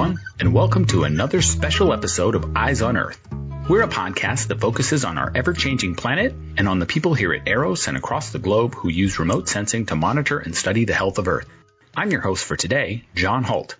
everyone, and welcome to another special episode of Eyes on Earth. We're a podcast that focuses on our ever changing planet and on the people here at EROS and across the globe who use remote sensing to monitor and study the health of Earth. I'm your host for today, John Holt.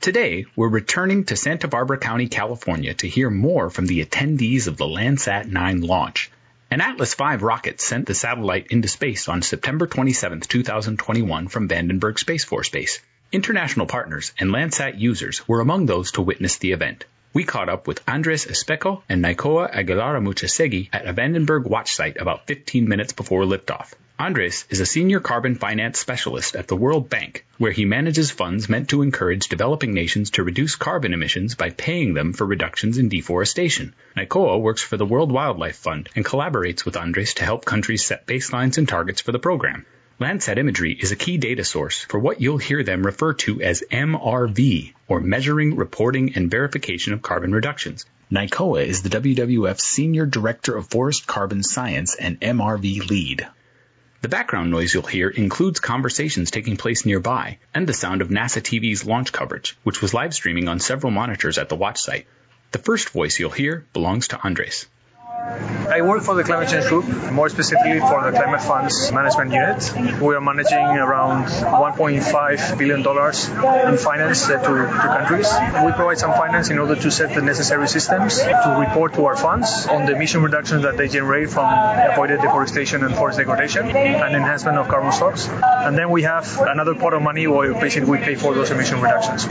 Today, we're returning to Santa Barbara County, California to hear more from the attendees of the Landsat 9 launch. An Atlas V rocket sent the satellite into space on September 27, 2021 from Vandenberg Space Force Base. International partners and Landsat users were among those to witness the event. We caught up with Andres Espejo and Naikoa Aguilar-Amuchastegui at a Vandenberg watch site about 15 minutes before liftoff. Andres is a senior carbon finance specialist at the World Bank, where he manages funds meant to encourage developing nations to reduce carbon emissions by paying them for reductions in deforestation. Naikoa works for the World Wildlife Fund and collaborates with Andres to help countries set baselines and targets for the program. Landsat imagery is a key data source for what you'll hear them refer to as MRV, or Measuring, Reporting, and Verification of Carbon Reductions. Naikoa is the WWF Senior Director of Forest Carbon Science and MRV Lead. The background noise you'll hear includes conversations taking place nearby and the sound of NASA TV's launch coverage, which was live streaming on several monitors at the watch site. The first voice you'll hear belongs to Andres. I work for the Climate Change Group, more specifically for the Climate Funds Management Unit. We are managing around $1.5 billion in finance uh, to, to countries. We provide some finance in order to set the necessary systems to report to our funds on the emission reductions that they generate from avoided deforestation and forest degradation and enhancement of carbon stocks. And then we have another pot of money where basically we pay for those emission reductions.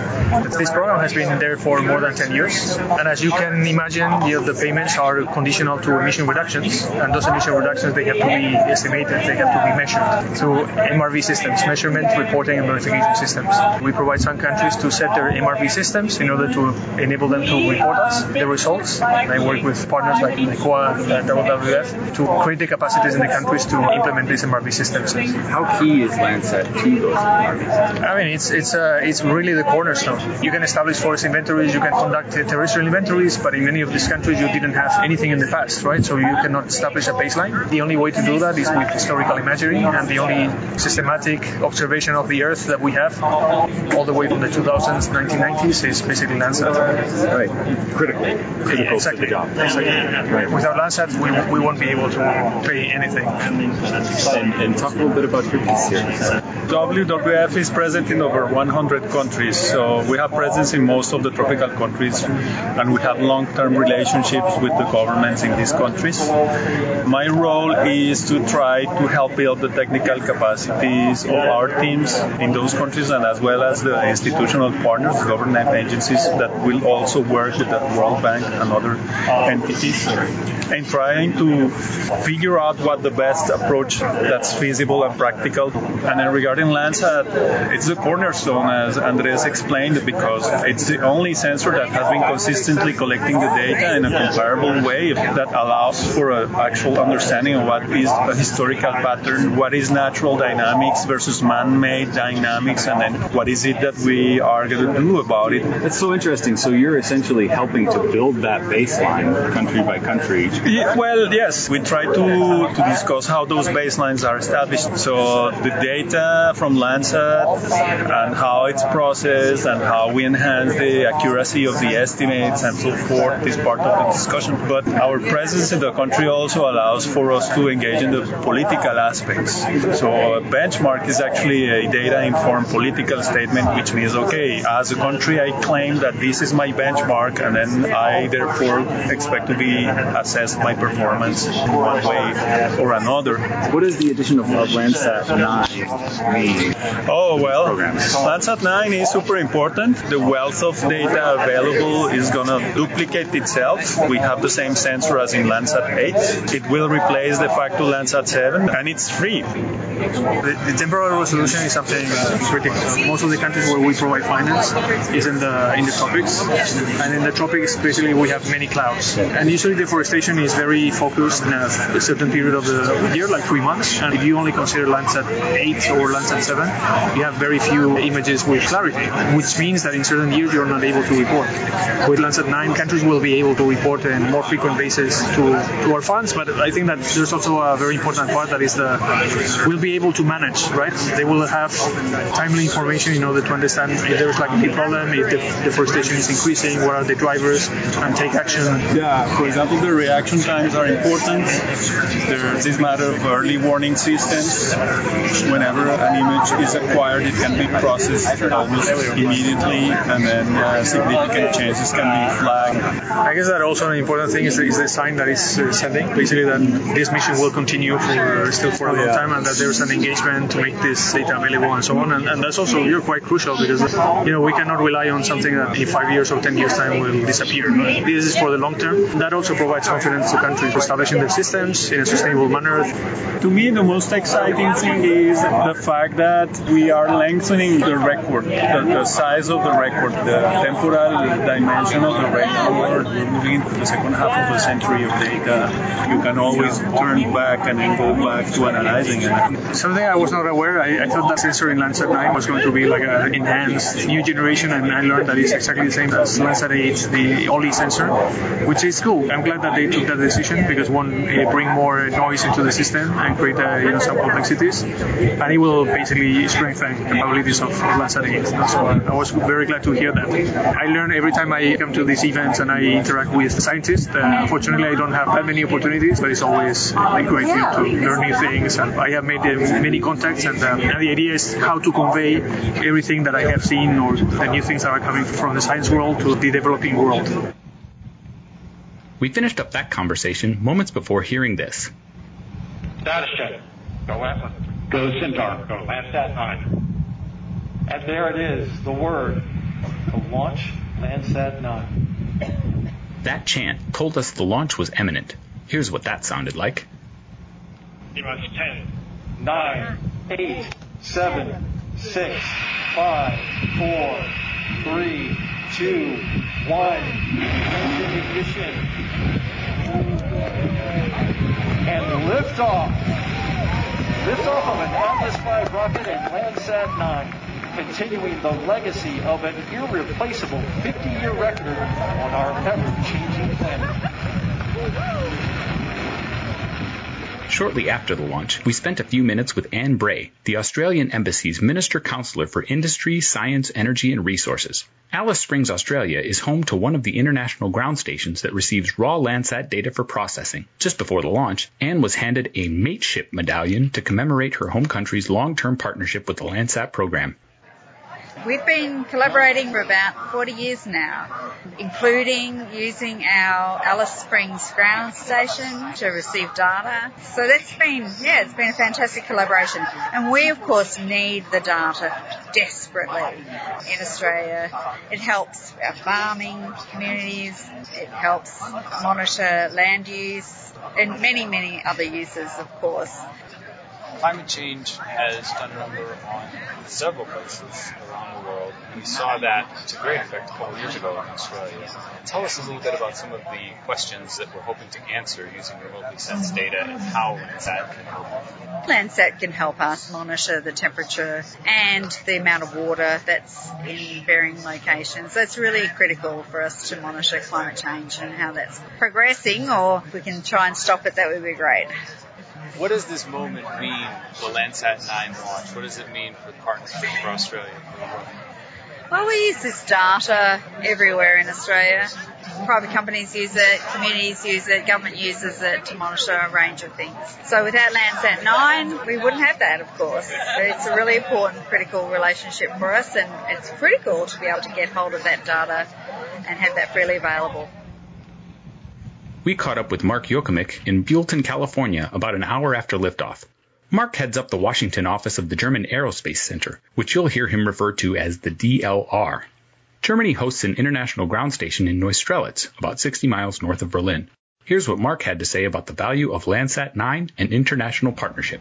This program has been there for more than 10 years. And as you can imagine, the payments are conditional to emission reductions, and those emission reductions they have to be estimated, they have to be measured through MRV systems, measurement, reporting, and verification systems. We provide some countries to set their MRV systems in order to enable them to report us the results. I work with partners like Naikoa and WWF to create the capacities in the countries to implement these MRV systems. How key is Landsat to those MRVs? I mean, it's it's uh, it's really the cornerstone. You can establish forest inventories, you can conduct terrestrial inventories, but in many of these countries you didn't have anything in the past, right? So you cannot establish a baseline. The only way to do that is with historical imagery, and the only systematic observation of the Earth that we have, all the way from the 2000s, 1990s, is basically Landsat. Right, critical, critical exactly. to the job. Exactly. Right. Without Landsat, we, we won't be able to pay anything. And, and talk a little bit about your piece here. WWF is present in over 100 countries, so we have presence in most of the tropical countries, and we have long-term relationships with the governments in these countries. My role is to try to help build the technical capacities of our teams in those countries, and as well as the institutional partners, government agencies that will also work with the World Bank and other entities, and trying to figure out what the best approach that's feasible and practical. And then regarding Landsat, it's the cornerstone, as Andres explained, because it's the only sensor that has been consistently collecting the data in a comparable way that allows for an actual understanding of what is a historical pattern, what is natural dynamics versus man-made dynamics, and then what is it that we are going to do about it. That's so interesting. So you're essentially helping to build that baseline country by country. Yeah, well, yes, we try to, to discuss how those baselines are established. So the data from Landsat and how it's processed and how we enhance the accuracy of the estimates and so forth is part of the discussion. But our presence in the country also allows for us to engage in the political aspects. So a benchmark is actually a data-informed political statement, which means, okay, as a country, I claim that this is my benchmark, and then I therefore expect to be assessed my performance in one way or another. What does the addition of, Landsat 9 mean? Oh, well. Landsat 9 is super important. The wealth of data available is going to duplicate itself. We have the same sensor as in Landsat 8. It will replace de facto Landsat 7, and it's free. The, the temporal resolution is something critical. Most of the countries where we provide finance is in the in the tropics, and in the tropics, basically we have many clouds. And usually deforestation is very focused in a certain period of the year, like three months. And if you only consider Landsat 8 or Landsat 7, you have very few images with clarity, which means that in certain years you're not able to report. With Landsat 9, countries will be able to report on more frequent basis to, to our funds. But I think that there's also a very important part that is the we'll be able to manage, right? They will have timely information in order to understand if there's like a big problem, if the deforestation is increasing, what are the drivers, and take action. Yeah, for example, the reaction times are important. There's this matter of early warning systems. Whenever an image is acquired, it can be processed almost immediately, and then uh, significant changes can be flagged. I guess that also an important thing is, is the sign that is sending. Basically, that this mission will continue for still for a long oh, time, and that there's an engagement to make this data available and so on. And, and that's also you're quite crucial because you know we cannot rely on something that in five years or ten years time will disappear. This is for the long term. That also provides confidence to countries for establishing their systems in a sustainable manner. To me, the most exciting thing is the fact that we are lengthening the record, the, the size of the record, the temporal dimension of the record. We're moving into the second half of the century of data. You can always turn back and then go back to analyzing it. Something I was not aware. I, I thought that sensor in Landsat 9 was going to be like an enhanced new generation, and I learned that it's exactly the same as Landsat 8, the OLI sensor, which is cool. I'm glad that they took that decision because one, bring more noise into the system and create uh, you know some complexities, and it will basically strengthen the capabilities of, of Landsat 8. So I was very glad to hear that. I learn every time I come to these events and I interact with the scientists. Uh, unfortunately, I don't have that many opportunities, but it's always a great thing to learn new things. And I have made uh, many contacts, and, um, and the idea is how to convey everything that I have seen or the new things that are coming from the science world to the developing world. We finished up that conversation moments before hearing this. Status check. Go Atlas. Go Centaur. Go Landsat 9. And there it is, the word to launch Landsat 9. That chant told us the launch was imminent. Here's what that sounded like. T minus 10, 9, 8, 7, 6, 5, 4, 3, 2, 1. Ignition. And liftoff. Liftoff of an Atlas V rocket and Landsat 9 continuing the legacy of an irreplaceable 50-year record on our ever-changing planet. Shortly after the launch, we spent a few minutes with Anne Bray, the Australian Embassy's Minister Counselor for Industry, Science, Energy and Resources. Alice Springs, Australia is home to one of the international ground stations that receives raw Landsat data for processing. Just before the launch, Anne was handed a mateship medallion to commemorate her home country's long-term partnership with the Landsat program. We've been collaborating for about 40 years now, including using our Alice Springs ground station to receive data. So that's been, yeah, it's been a fantastic collaboration. And we, of course, need the data desperately in Australia. It helps our farming communities. It helps monitor land use and many, many other uses, of course climate change has done a number on several places around the world. We saw that to great effect a couple of years ago in Australia. Tell us a little bit about some of the questions that we're hoping to answer using remotely sensed data and how Landsat can help. Landsat can help us monitor the temperature and the amount of water that's in varying locations. That's really critical for us to monitor climate change and how that's progressing, or if we can try and stop it, that would be great. What does this moment mean, the Landsat 9 launch? What does it mean for partnership for Australia? Well, we use this data everywhere in Australia. Private companies use it, communities use it, government uses it to monitor a range of things. So without Landsat 9, we wouldn't have that, of course. It's a really important, critical relationship for us, and it's critical to be able to get hold of that data and have that freely available. We caught up with Mark Jochemich in Buellton, California about an hour after liftoff. Mark heads up the Washington office of the German Aerospace Center, which you'll hear him refer to as the DLR. Germany hosts an international ground station in Neustrelitz, about 60 miles north of Berlin. Here's what Mark had to say about the value of Landsat 9 and international partnership.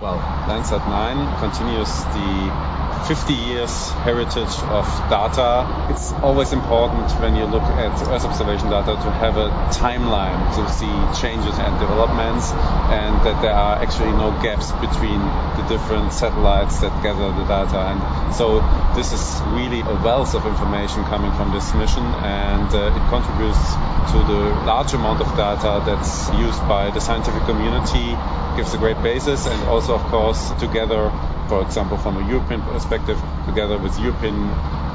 Well, Landsat 9 continues the 50 years heritage of data. It's always important when you look at Earth observation data to have a timeline to see changes and developments and that there are actually no gaps between the different satellites that gather the data. And so this is really a wealth of information coming from this mission and uh, it contributes to the large amount of data that's used by the scientific community, gives a great basis and also of course together for example, from a European perspective, together with European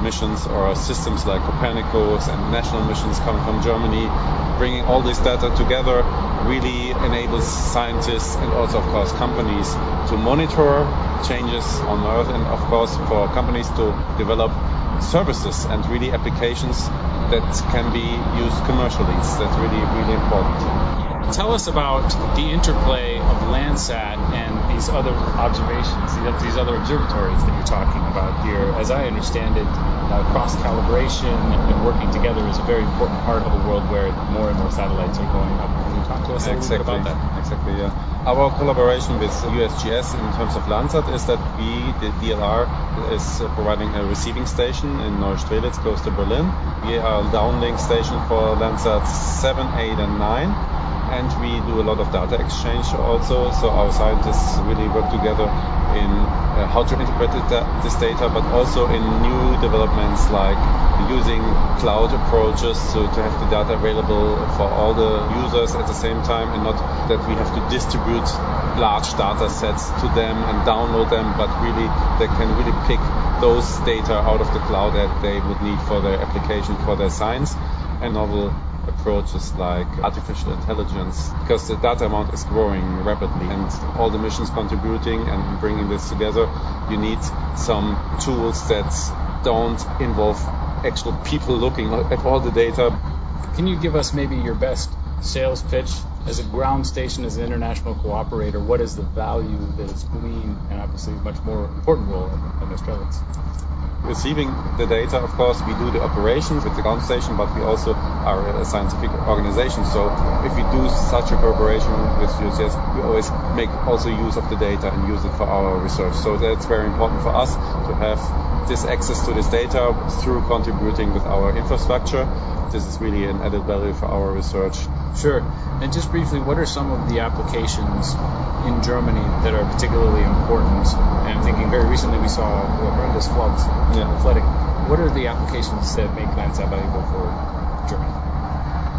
missions or systems like Copernicus and national missions coming from Germany, bringing all this data together really enables scientists and also, of course, companies to monitor changes on Earth and, of course, for companies to develop services and really applications that can be used commercially. That's really, really important. Tell us about the interplay of Landsat and these other observations, these other observatories that you're talking about here. As I understand it, uh, cross calibration and working together is a very important part of a world where more and more satellites are going up. Can you talk to us a exactly. little bit about that? Exactly, yeah. Our collaboration with USGS in terms of Landsat is that we, the DLR, is providing a receiving station in Neustrelitz, close to Berlin. We are a downlink station for Landsat 7, 8, and 9 and we do a lot of data exchange also. So our scientists really work together in uh, how to interpret this data, but also in new developments like using cloud approaches to, to have the data available for all the users at the same time and not that we have to distribute large data sets to them and download them, but really they can really pick those data out of the cloud that they would need for their application, for their science and novel approaches like artificial intelligence because the data amount is growing rapidly and all the missions contributing and bringing this together you need some tools that don't involve actual people looking at all the data. Can you give us maybe your best sales pitch as a ground station as an international cooperator what is the value that is gleaned and obviously a much more important role in Australians receiving the data, of course, we do the operations with the ground station, but we also are a scientific organization. So if we do such a cooperation with USGS, we always make also use of the data and use it for our research. So that's very important for us to have this access to this data through contributing with our infrastructure. This is really an added value for our research. Sure. And just briefly, what are some of the applications in Germany that are particularly important? And I'm thinking very recently we saw horrendous floods, yeah. flooding. What are the applications that make Landsat valuable for Germany?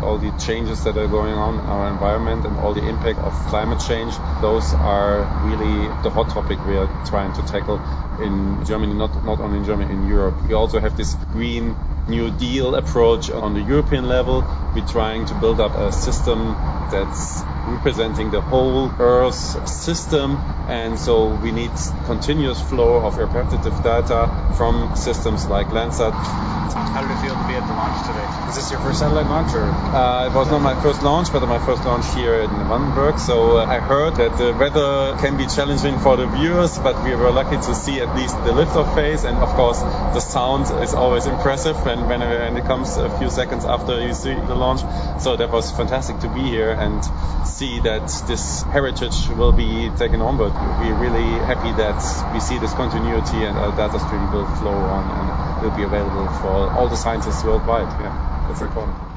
all the changes that are going on in our environment and all the impact of climate change, those are really the hot topic we are trying to tackle in Germany, not, not only in Germany, in Europe. We also have this green New Deal approach on the European level. We're trying to build up a system that's representing the whole Earth system, and so we need continuous flow of repetitive data from systems like Landsat. How did it feel to be at the launch today? Is this your first satellite launch, or? Uh, it was not my first launch, but my first launch here in Vandenberg. So uh, I heard that the weather can be challenging for the viewers, but we were lucky to see at least the lift off phase, and of course the sound is always impressive when, when, when it comes a few seconds after you see the launch. So that was fantastic to be here and see that this heritage will be taken on, but we're really happy that we see this continuity and our data stream will flow on and will be available for all the scientists worldwide. Yeah, that's important.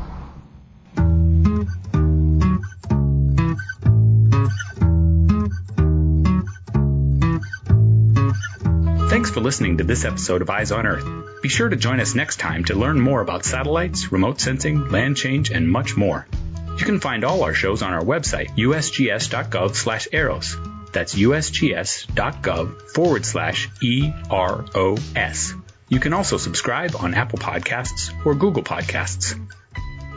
For listening to this episode of Eyes on Earth. Be sure to join us next time to learn more about satellites, remote sensing, land change, and much more. You can find all our shows on our website, usgs.gov slash EROS. That's usgs.gov forward slash E-R-O-S. You can also subscribe on Apple Podcasts or Google Podcasts.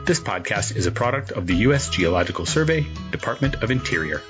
This podcast is a product of the U.S. Geological Survey, Department of Interior.